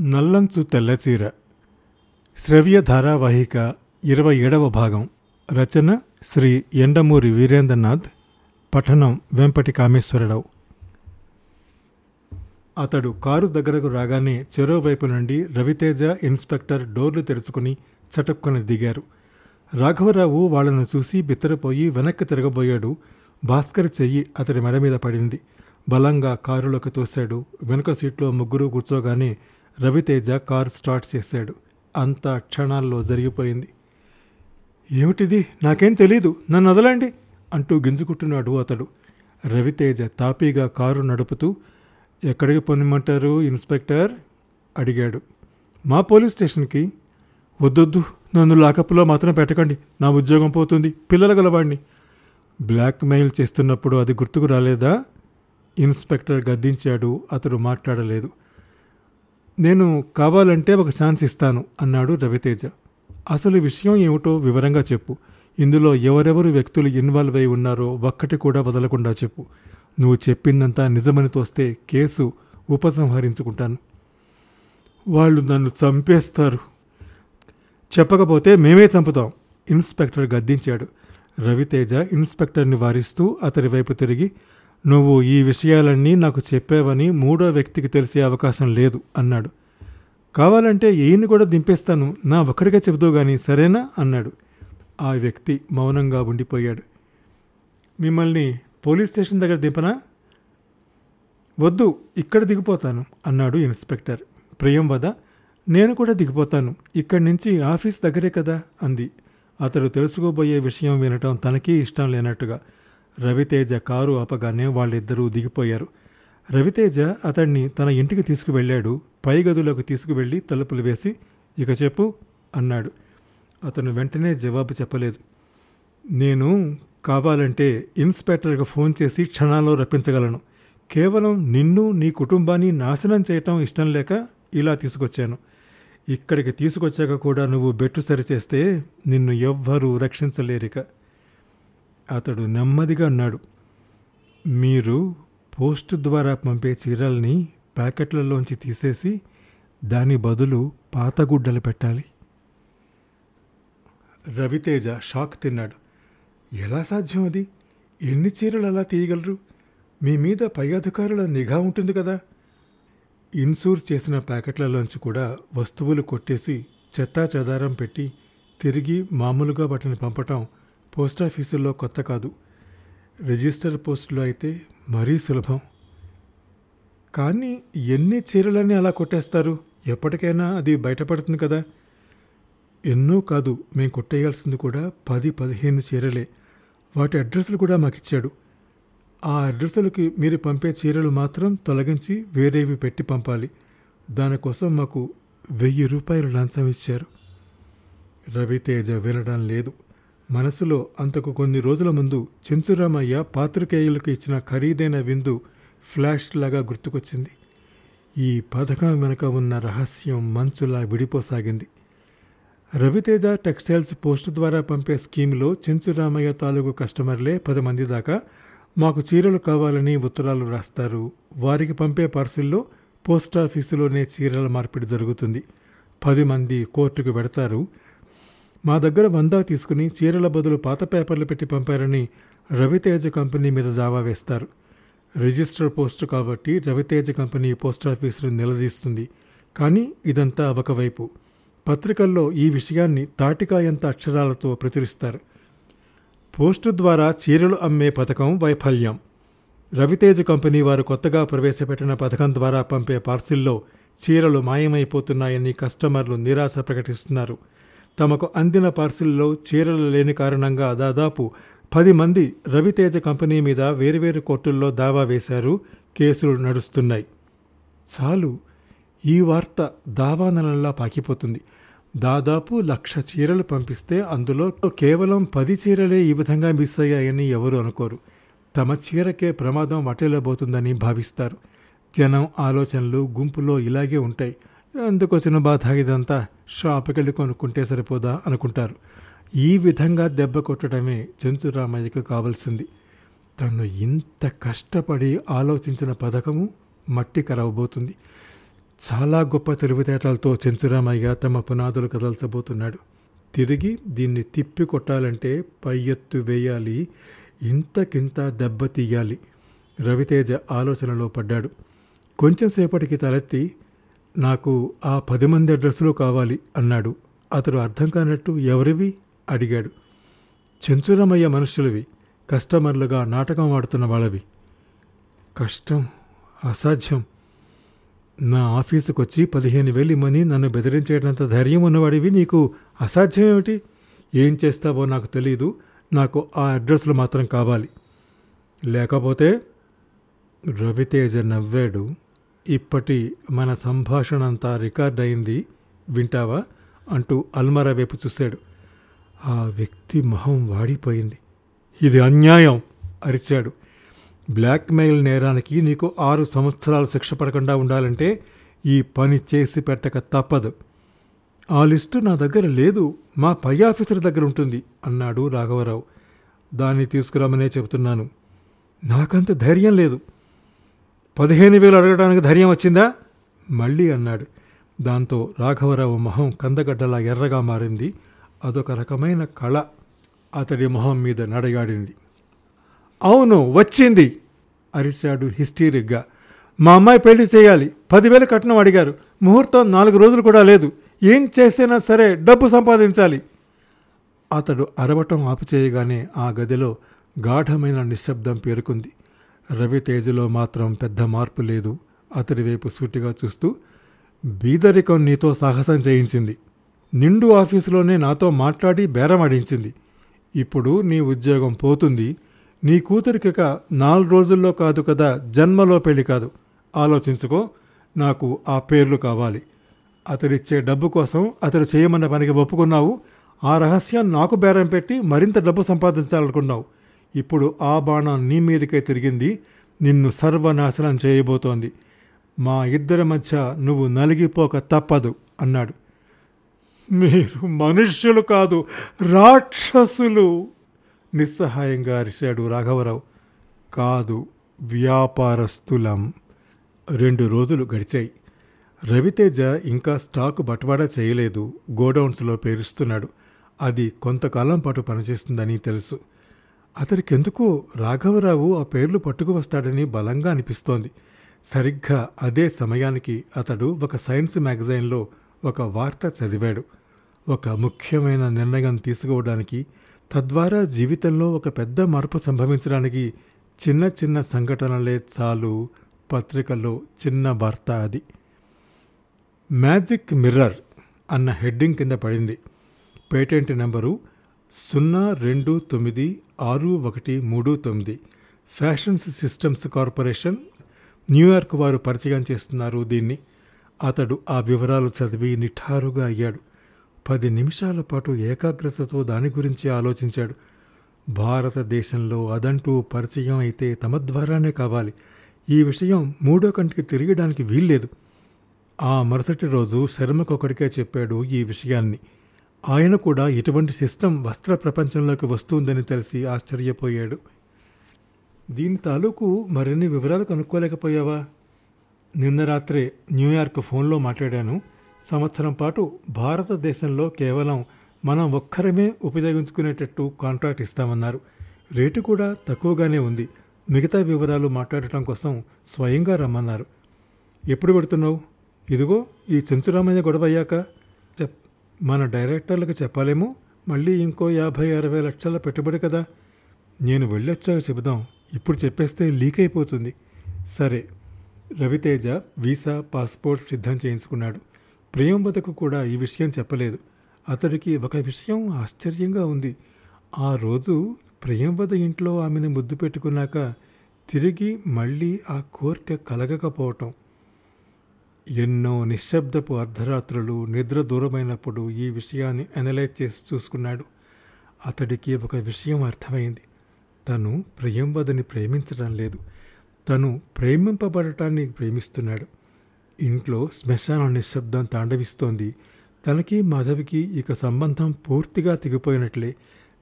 నల్లంచు తెల్లచీర. శ్రవ్య ధారావాహిక ఇరవై ఏడవ భాగం. రచన శ్రీ ఎండమూరి వీరేంద్రనాథ్. పఠనం వెంపటి కామేశ్వరరావు అతడు కారు దగ్గరకు రాగానే చెరోవైపు నుండి రవితేజ ఇన్స్పెక్టర్ డోర్లు తెరుచుకుని చటుక్కున దిగారు. రాఘవరావు వాళ్ళను చూసి బిత్తరపోయి వెనక్కి తిరగబోయాడు. భాస్కర్ చెయ్యి అతడి మెడ మీద పడింది. బలంగా కారులోకి తోశాడు. వెనుక సీట్లో ముగ్గురు కూర్చోగానే రవితేజ కారు స్టార్ట్ చేశాడు. అంతా క్షణాల్లో జరిగిపోయింది. ఏమిటిది? నాకేం తెలీదు. నన్ను వదలండి! అంటూ గింజుకుంటున్నాడు అతడు. రవితేజ తాపీగా కారు నడుపుతూ ఎక్కడికి పొందమంటారు ఇన్స్పెక్టర్? అడిగాడు. మా పోలీస్ స్టేషన్కి. వద్దొద్దు. నన్ను లాకప్లో మాత్రం పెట్టకండి. నా ఉద్యోగం పోతుంది. పిల్లల గలవాడిని బ్లాక్మెయిల్ చేస్తున్నప్పుడు అది గుర్తుకు రాలేదా? ఇన్స్పెక్టర్ గద్దించాడు. అతడు మాట్లాడలేదు. నేను కావాలంటే ఒక ఛాన్స్ ఇస్తాను అన్నాడు రవితేజ. అసలు విషయం ఏమిటో వివరంగా చెప్పు. ఇందులో ఎవరెవరు వ్యక్తులు ఇన్వాల్వ్ అయి ఉన్నారో ఒక్కటి కూడా వదలకుండా చెప్పు. నువ్వు చెప్పిందంతా నిజమని తోస్తే కేసు ఉపసంహరించుకుంటాను. వాళ్ళు నన్ను చంపేస్తారు. చెప్పకపోతే మేమే చంపుతాం ఇన్స్పెక్టర్ గద్దించాడు. రవితేజ ఇన్స్పెక్టర్ని వారిస్తూ అతడి వైపు తిరిగి నువ్వు ఈ విషయాలన్నీ నాకు చెప్పావని మూడో వ్యక్తికి తెలిసే అవకాశం లేదు అన్నాడు. కావాలంటే ఈయన్ని కూడా దింపేస్తాను నా ఒక్కడిగా చెబుతూ కానీ సరేనా? అన్నాడు. ఆ వ్యక్తి మౌనంగా ఉండిపోయాడు. మిమ్మల్ని పోలీస్ స్టేషన్ దగ్గర దింపనా? వద్దు ఇక్కడ దిగిపోతాను అన్నాడు ఇన్స్పెక్టర్. ప్రియం వద నేను కూడా దిగిపోతాను ఇక్కడి నుంచి ఆఫీస్ దగ్గరే కదా అంది. అతడు తెలుసుకోబోయే విషయం వినటం తనకీ ఇష్టం లేనట్టుగా రవితేజ కారు ఆపగానే వాళ్ళిద్దరూ దిగిపోయారు. రవితేజ అతన్ని తన ఇంటికి తీసుకువెళ్ళాడు. పై గదిలోకి తీసుకువెళ్ళి తలుపులు వేసి ఇక చెప్పు అన్నాడు. అతను వెంటనే జవాబు చెప్పలేదు. నేను కావాలంటే ఇన్స్పెక్టర్కి ఫోన్ చేసి క్షణాల్లో రప్పించగలను. కేవలం నిన్ను నీ కుటుంబాన్ని నాశనం చేయటం ఇష్టం లేక ఇలా తీసుకొచ్చాను. ఇక్కడికి తీసుకొచ్చాక కూడా నువ్వు బెట్టు సరిచేస్తే నిన్ను ఎవ్వరూ రక్షించలేరిక. అతడు నెమ్మదిగా అన్నాడు మీరు పోస్ట్ ద్వారా పంపే చీరల్ని ప్యాకెట్లలోంచి తీసేసి దాని బదులు పాతగుడ్డలు పెట్టాలి. రవితేజ షాక్ తిన్నాడు ఎలా సాధ్యం అది? ఎన్ని చీరలు అలా తీయగలరు? మీ మీద పై అధికారుల నిఘా ఉంటుంది కదా. ఇన్సూర్ చేసిన ప్యాకెట్లలోంచి కూడా వస్తువులు కొట్టేసి చెత్తా చెదారం పెట్టి తిరిగి మామూలుగా వాటిని పంపటం పోస్టాఫీసుల్లో కొత్త కాదు. రిజిస్టర్ పోస్టులో అయితే మరీ సులభం. కానీ ఎన్ని చీరలని అలా కొట్టేస్తారు? ఎప్పటికైనా అది బయటపడుతుంది కదా? ఎన్నో కాదు మేము కొట్టేయాల్సింది కూడా పది పదిహేను చీరలే. వాటి అడ్రస్లు కూడా మాకు ఇచ్చాడు ఆ అడ్రస్లకి మీరు పంపే చీరలు మాత్రం తొలగించి వేరేవి పెట్టి పంపాలి. దానికోసం మాకు వెయ్యి రూపాయలు లంచం ఇచ్చారు. రవితేజ వినడం లేదు. మనసులో అంతకు కొన్ని రోజుల ముందు చెంచురామయ్య పాత్రికేయులకు ఇచ్చిన ఖరీదైన విందు ఫ్లాష్ లాగా గుర్తుకొచ్చింది. ఈ పథకం వెనుక ఉన్న రహస్యం మంచులా విడిపోసాగింది. రవితేజ టెక్స్టైల్స్ పోస్ట్ ద్వారా పంపే స్కీమ్లో చెంచురామయ్య తాలూకు కస్టమర్లే పది మంది దాకా మాకు చీరలు కావాలని ఉత్తరాలు రాస్తారు. వారికి పంపే పార్సిల్లో పోస్టాఫీసులోనే చీరల మార్పిడి జరుగుతుంది. పది మంది కోర్టుకు పెడతారు మా దగ్గర వందా తీసుకుని చీరల బదులు పాత పేపర్లు పెట్టి పంపారని రవితేజ కంపెనీ మీద దావా వేస్తారు. రిజిస్టర్ పోస్టు కాబట్టి రవితేజ కంపెనీ పోస్టాఫీసును నిలదీస్తుంది. కానీ ఇదంతా ఒకవైపు పత్రికల్లో ఈ విషయాన్ని తాటికాయంత అక్షరాలతో ప్రచురిస్తారు. పోస్టు ద్వారా చీరలు అమ్మే పథకం వైఫల్యం. రవితేజ కంపెనీ వారు కొత్తగా ప్రవేశపెట్టిన పథకం ద్వారా పంపే పార్సిల్లో చీరలు మాయమైపోతున్నాయని కస్టమర్లు నిరాశ ప్రకటిస్తున్నారు. తమకు అందిన పార్సిల్లో చీరలు లేని కారణంగా దాదాపు పది మంది రవితేజ కంపెనీ మీద వేరువేరు కోర్టుల్లో దావా వేశారు కేసులు నడుస్తున్నాయి. చాలు ఈ వార్త దావానలంలా పాకిపోతుంది. దాదాపు లక్ష చీరలు పంపిస్తే అందులో కేవలం పది చీరలే ఈ విధంగా మిస్ అయ్యాయని ఎవరు అనుకోరు. తమ చీరకే ప్రమాదం వటేలబోతుందని భావిస్తారు. జనం ఆలోచనలు గుంపులో ఇలాగే ఉంటాయి. ఎందుకు వచ్చిన బాధ ఇదంతా. షాపుకెళ్ళి కొనుక్కుంటే సరిపోదా అనుకుంటారు. ఈ విధంగా దెబ్బ కొట్టడమే చెంచురామయ్యకు కావలసింది. తను ఇంత కష్టపడి ఆలోచించిన పథకము మట్టి కరవబోతుంది. చాలా గొప్ప తెలివితేటలతో చెంచురామయ్య తమ పునాదులు కదల్చబోతున్నాడు. తిరిగి దీన్ని తిప్పి కొట్టాలంటే పై ఎత్తు వేయాలి ఇంతకింత దెబ్బ తీయాలి. రవితేజ ఆలోచనలో పడ్డాడు. కొంచెం సేపటికి తలెత్తి నాకు ఆ పది మంది అడ్రస్లు కావాలి అన్నాడు. అతడు అర్థం కానట్టు ఎవరివి? అడిగాడు. చెంచురమయ్య మనుషులవి కస్టమర్లుగా నాటకం ఆడుతున్న వాళ్ళవి. కష్టం అసాధ్యం. నా ఆఫీసుకు వచ్చి పదిహేను వేలు ఇమ్మని నన్ను బెదిరించేటంత ధైర్యం ఉన్నవాడివి నీకు అసాధ్యం ఏమిటి ఏం చేస్తావో నాకు తెలియదు నాకు ఆ అడ్రస్లు మాత్రం కావాలి. లేకపోతే రవితేజ నవ్వాడు. ఇప్పటి మన సంభాషణ అంతా రికార్డ్ అయింది వింటావా అంటూ అల్మరా వైపు చూశాడు. ఆ వ్యక్తి మొహం వాడిపోయింది. ఇది అన్యాయం అరిచాడు. బ్లాక్మెయిల్ నేరానికి నీకు ఆరు సంవత్సరాలు శిక్ష పడకుండా ఉండాలంటే ఈ పని చేసి పెట్టక తప్పదు. ఆ లిస్టు నా దగ్గర లేదు మా పై ఆఫీసర్ దగ్గర ఉంటుంది అన్నాడు రాఘవరావు. దాన్ని తీసుకురామనే చెబుతున్నాను. నాకంత ధైర్యం లేదు. పదిహేను వేలు అడగడానికి ధైర్యం వచ్చిందా? మళ్ళీ అన్నాడు. దాంతో రాఘవరావు మొహం కందగడ్డలా ఎర్రగా మారింది. అదొక రకమైన కళ. అతడి మొహం మీద నడగాడింది. అవును వచ్చింది అరిచాడు హిస్టీరిక్గా మా అమ్మాయి పెళ్ళి చేయాలి. పదివేలు కట్నం అడిగారు. ముహూర్తం నాలుగు రోజులు కూడా లేదు. ఏం చేసినా సరే డబ్బు సంపాదించాలి. అతడు అరవటం ఆపుచేయగానే ఆ గదిలో గాఢమైన నిశ్శబ్దం పేరుకుంది. రవితేజలో మాత్రం పెద్ద మార్పు లేదు. అతడి వైపు సూటిగా చూస్తూ బీదరికం నీతో సాహసం చేయించింది. నిండు ఆఫీసులోనే నాతో మాట్లాడి బేరమాడించింది ఇప్పుడు నీ ఉద్యోగం పోతుంది. నీ కూతురికిక నాలుగు రోజుల్లో కాదు కదా జన్మలో పెళ్ళి కాదు. ఆలోచించుకో నాకు ఆ పేర్లు కావాలి. అతడిచ్చే డబ్బు కోసం అతడు చేయమన్న పనికి ఒప్పుకున్నావు. ఆ రహస్యం నాకు బేరం పెట్టి మరింత డబ్బు సంపాదించాలనుకున్నావు. ఇప్పుడు ఆ బాణం నీ మీదకే తిరిగింది నిన్ను సర్వనాశనం చేయబోతోంది. మా ఇద్దరి మధ్య నువ్వు నలిగిపోక తప్పదు అన్నాడు. మీరు మనుష్యులు కాదు రాక్షసులు! నిస్సహాయంగా అరిశాడు రాఘవరావు. కాదు వ్యాపారస్తులం రెండు రోజులు గడిచాయి. రవితేజ ఇంకా స్టాకు బట్వాడా చేయలేదు గోడౌన్స్లో పేరుస్తున్నాడు. అది కొంతకాలం పాటు పనిచేస్తుందని తెలుసు. అతడికెందుకో రాఘవరావు ఆ పేర్లు పట్టుకు వస్తాడని బలంగా అనిపిస్తోంది. సరిగ్గా అదే సమయానికి అతడు ఒక సైన్స్ మ్యాగజైన్లో ఒక వార్త చదివాడు. ఒక ముఖ్యమైన నిర్ణయం తీసుకోవడానికి తద్వారా జీవితంలో ఒక పెద్ద మార్పు సంభవించడానికి చిన్న చిన్న సంఘటనలే చాలు పత్రికల్లో చిన్న వార్త అది. మ్యాజిక్ మిర్రర్ అన్న హెడ్డింగ్ కింద పడింది. పేటెంట్ నెంబరు సున్నా రెండు తొమ్మిది ఆరు ఒకటి మూడు తొమ్మిది. ఫ్యాషన్స్ సిస్టమ్స్ కార్పొరేషన్ న్యూయార్క్ వారు పరిచయం చేస్తున్నారు దీన్ని. అతడు ఆ వివరాలు చదివి నిఠారుగా అయ్యాడు. పది నిమిషాల పాటు ఏకాగ్రతతో దాని గురించి ఆలోచించాడు. భారతదేశంలో అదంటూ పరిచయం అయితే తమ ద్వారానే కావాలి. ఈ విషయం మూడో కంటికి తిరగడానికి వీల్లేదు. ఆ మరుసటి రోజు శర్మకొకడికే చెప్పాడు ఈ విషయాన్ని. ఆయన కూడా ఇటువంటి సిస్టమ్ వస్త్ర ప్రపంచంలోకి వస్తుందని తెలిసి ఆశ్చర్యపోయాడు. దీని తాలూకు మరిన్ని వివరాలు కనుక్కోలేకపోయావా? నిన్న రాత్రే న్యూయార్క్ ఫోన్లో మాట్లాడాను. సంవత్సరం పాటు భారతదేశంలో కేవలం మనం ఒక్కరమే ఉపయోగించుకునేటట్టు కాంట్రాక్ట్ ఇస్తామన్నారు. రేటు కూడా తక్కువగానే ఉంది. మిగతా వివరాలు మాట్లాడటం కోసం స్వయంగా రమ్మన్నారు. ఎప్పుడు పెడుతున్నావు? ఇదిగో ఈ చెంచురామయ్య గొడవ అయ్యాక మన డైరెక్టర్లకు చెప్పాలేమో? మళ్ళీ ఇంకో యాభై అరవై లక్షల పెట్టుబడి కదా. నేను వెళ్ళొచ్చాక చెబుదాం. ఇప్పుడు చెప్పేస్తే లీక్ అయిపోతుంది సరే. రవితేజ వీసా పాస్పోర్ట్ సిద్ధం చేయించుకున్నాడు. ప్రియంవదకు కూడా ఈ విషయం చెప్పలేదు. అతడికి ఒక విషయం ఆశ్చర్యంగా ఉంది. ఆ రోజు ప్రియంవద ఇంట్లో ఆమెను ముద్దు పెట్టుకున్నాక తిరిగి మళ్ళీ ఆ కోరిక కలగకపోవటం. ఎన్నో నిశ్శబ్దపు అర్ధరాత్రులు నిద్ర దూరమైనప్పుడు ఈ విషయాన్ని అనలైజ్ చేసి చూసుకున్నాడు. అతడికి ఒక విషయం అర్థమైంది. తను ప్రియంవదని ప్రేమించడం లేదు. తను ప్రేమింపబడటాన్ని ప్రేమిస్తున్నాడు. ఇంట్లో శ్మశాన నిశ్శబ్దం తాండవిస్తోంది. తనకి మాధవికి ఇక సంబంధం పూర్తిగా తెగిపోయినట్లే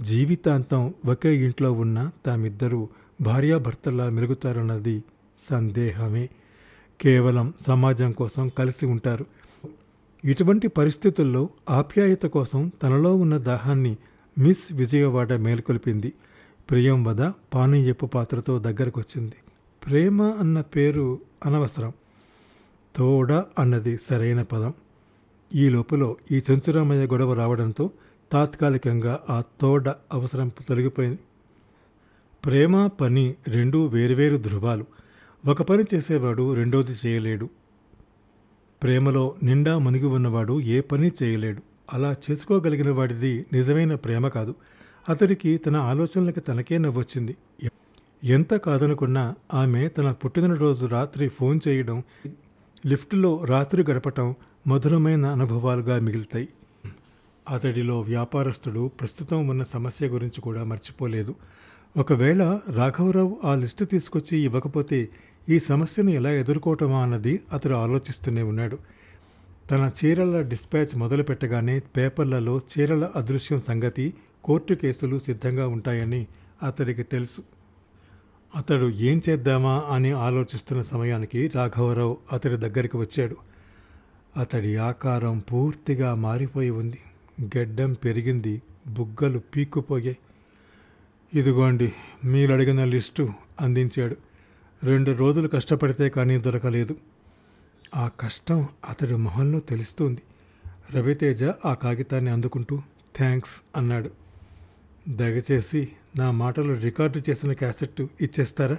జీవితాంతం ఒకే ఇంట్లో ఉన్న తామిద్దరూ భార్యాభర్తలా మెలుగుతారన్నది సందేహమే. కేవలం సమాజం కోసం కలిసి ఉంటారు. ఇటువంటి పరిస్థితుల్లో ఆప్యాయత కోసం తనలో ఉన్న దాహాన్ని మిస్ విజయవాడ మేల్కొల్పింది. ప్రియం వద పానీయపు పాత్రతో దగ్గరకొచ్చింది. ప్రేమ అన్న పేరు అనవసరం. తోడ అన్నది సరైన పదం. ఈ లోపల ఈ చెంచురామయ్య గొడవ రావడంతో తాత్కాలికంగా ఆ తోడ అవసరం తొలగిపోయింది. ప్రేమ పని రెండూ వేరువేరు ధృవాలు. ఒక పని చేసేవాడు రెండోది చేయలేడు. ప్రేమలో నిండా మునిగి ఉన్నవాడు ఏ పని చేయలేడు. అలా చేసుకోగలిగిన వాడిది నిజమైన ప్రేమ కాదు. అతడికి తన ఆలోచనలకి తనకే నవ్వొచ్చింది. ఎంత కాదనుకున్నా ఆమె తన పుట్టినరోజు రాత్రి ఫోన్ చేయడం లిఫ్ట్లో రాత్రి గడపటం మధురమైన అనుభవాలుగా మిగులుతాయి. అతడిలో వ్యాపారస్తుడు ప్రస్తుతం ఉన్న సమస్య గురించి కూడా మర్చిపోలేదు. ఒకవేళ రాఘవరావు ఆ లిస్టు తీసుకొచ్చి ఇవ్వకపోతే ఈ సమస్యను ఎలా ఎదుర్కోవటమా అన్నది అతడు ఆలోచిస్తూనే ఉన్నాడు. తన చీరల డిస్పాచ్ మొదలు పెట్టగానే పేపర్లలో చీరల అదృశ్యం సంగతి కోర్టు కేసులు సిద్ధంగా ఉంటాయని అతడికి తెలుసు. అతడు ఏం చేద్దామా అని ఆలోచిస్తున్న సమయానికి రాఘవరావు అతడి దగ్గరికి వచ్చాడు. అతడి ఆకారం పూర్తిగా మారిపోయి ఉంది. గెడ్డం పెరిగింది. బుగ్గలు పీక్కుపోయాయి. ఇదిగోండి మీరు అడిగిన లిస్టు అందించాడు. రెండు రోజులు కష్టపడితే కానీ దొరకలేదు. ఆ కష్టం అతడి మొహంలో తెలుస్తోంది. రవితేజ ఆ కాగితాన్ని అందుకుంటూ థ్యాంక్స్ అన్నాడు. దయచేసి నా మాటలు రికార్డు చేసిన క్యాసెట్ ఇచ్చేస్తారా?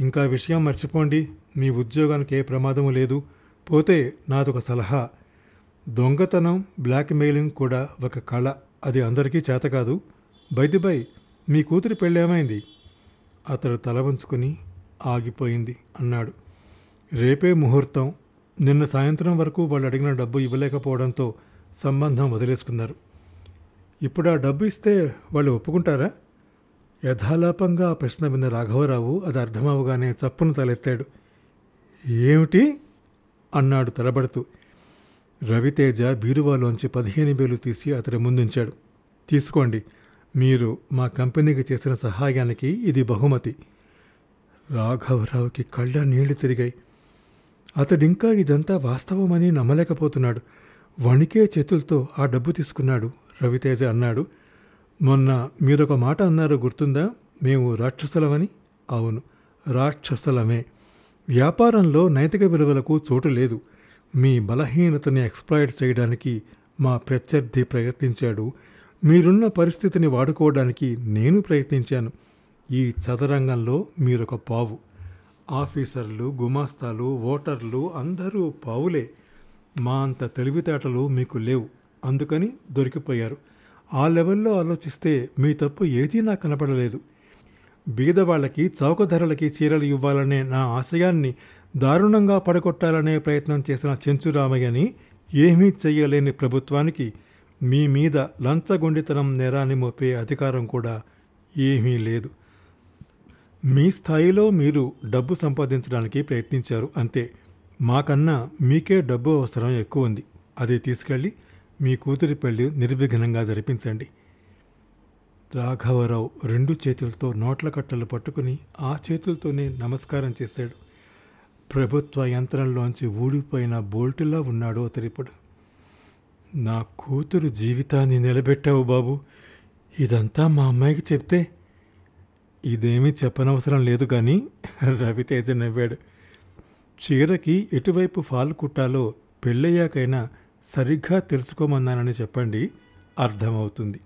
ఇంకా విషయం మర్చిపోండి. మీ ఉద్యోగానికి ఏ ప్రమాదము లేదు. పోతే నాదొక సలహా. దొంగతనం బ్లాక్మెయిలింగ్ కూడా ఒక కళ. అది అందరికీ చేత కాదు. బై మీ కూతురి పెళ్ళేమైంది? అతడు తల వంచుకొని ఆగిపోయింది అన్నాడు. రేపే ముహూర్తం. నిన్న సాయంత్రం వరకు వాళ్ళు అడిగిన డబ్బు ఇవ్వలేకపోవడంతో సంబంధం వదిలేసుకున్నారు. ఇప్పుడు ఆ డబ్బు ఇస్తే వాళ్ళు ఒప్పుకుంటారా? యథాలాపంగా ఆ ప్రశ్న విన్న రాఘవరావు అది అర్థమవగానే చప్పును తలెత్తాడు. ఏమిటి? అన్నాడు తలబడుతూ. రవితేజ బీరువాలోంచి పదిహేను వేలు తీసి అతడి ముందుంచాడు. తీసుకోండి. మీరు మా కంపెనీకి చేసిన సహాయానికి ఇది బహుమతి. రాఘవరావుకి కళ్ళ నీళ్ళు తిరిగాయి. అతడింకా ఇదంతా వాస్తవమని నమ్మలేకపోతున్నాడు. వణికే చేతులతో ఆ డబ్బు తీసుకున్నాడు రవితేజ అన్నాడు. మొన్న మీరొక మాట అన్నారు గుర్తుందా? మేము రాక్షసులమని? అవును రాక్షసులమే. వ్యాపారంలో నైతిక విలువలకు చోటు లేదు. మీ బలహీనతని ఎక్స్ప్లాయిడ్ చేయడానికి మా ప్రత్యర్థి ప్రయత్నించాడు. మీరున్న పరిస్థితిని వాడుకోవడానికి నేను ప్రయత్నించాను. ఈ చదరంగంలో మీరొక పావు. ఆఫీసర్లు గుమాస్తాలు ఓటర్లు అందరూ పావులే. మా అంత తెలివితేటలు మీకు లేవు. అందుకని దొరికిపోయారు. ఆ లెవెల్లో ఆలోచిస్తే మీ తప్పు ఏదీ నాకు కనపడలేదు. బీదవాళ్ళకి చౌక ధరలకి చీరలు ఇవ్వాలనే నా ఆశయాన్ని దారుణంగా పడగొట్టాలనే ప్రయత్నం చేసిన చెంచురామయ్యని ఏమీ చేయలేని ప్రభుత్వానికి మీ మీద లంచగొండితనం నేరాన్ని మోపే అధికారం కూడా ఏమీ లేదు. మీ స్థాయిలో మీరు డబ్బు సంపాదించడానికి ప్రయత్నించారు అంతే. మాకన్నా మీకే డబ్బు అవసరం ఎక్కువ ఉంది అది తీసుకెళ్ళి మీ కూతురి పెళ్ళి నిర్విఘ్నంగా జరిపించండి. రాఘవరావు రెండు చేతులతో నోట్ల కట్టలు పట్టుకుని ఆ చేతులతోనే నమస్కారం చేశాడు. ప్రభుత్వ యంత్రంలోంచి ఊడిపోయిన బోల్టులా ఉన్నాడు అతడిప్పుడు నా కూతురు జీవితాన్ని నిలబెట్టావు బాబు. ఇదంతా మా అమ్మాయికి చెప్తే ఇదేమీ చెప్పనవసరం లేదు కానీ రవితేజ నవ్వాడు. చీరకి ఎటువైపు ఫాల్ కుట్టాలో పెళ్ళయ్యాకైనా సరిగ్గా తెలుసుకోమన్నానని చెప్పండి అర్థమవుతుంది.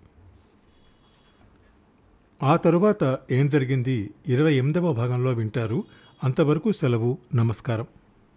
ఆ తరువాత ఏం జరిగింది ఇరవై ఎనిమిదవ భాగంలో వింటారు. అంతవరకు సెలవు నమస్కారం.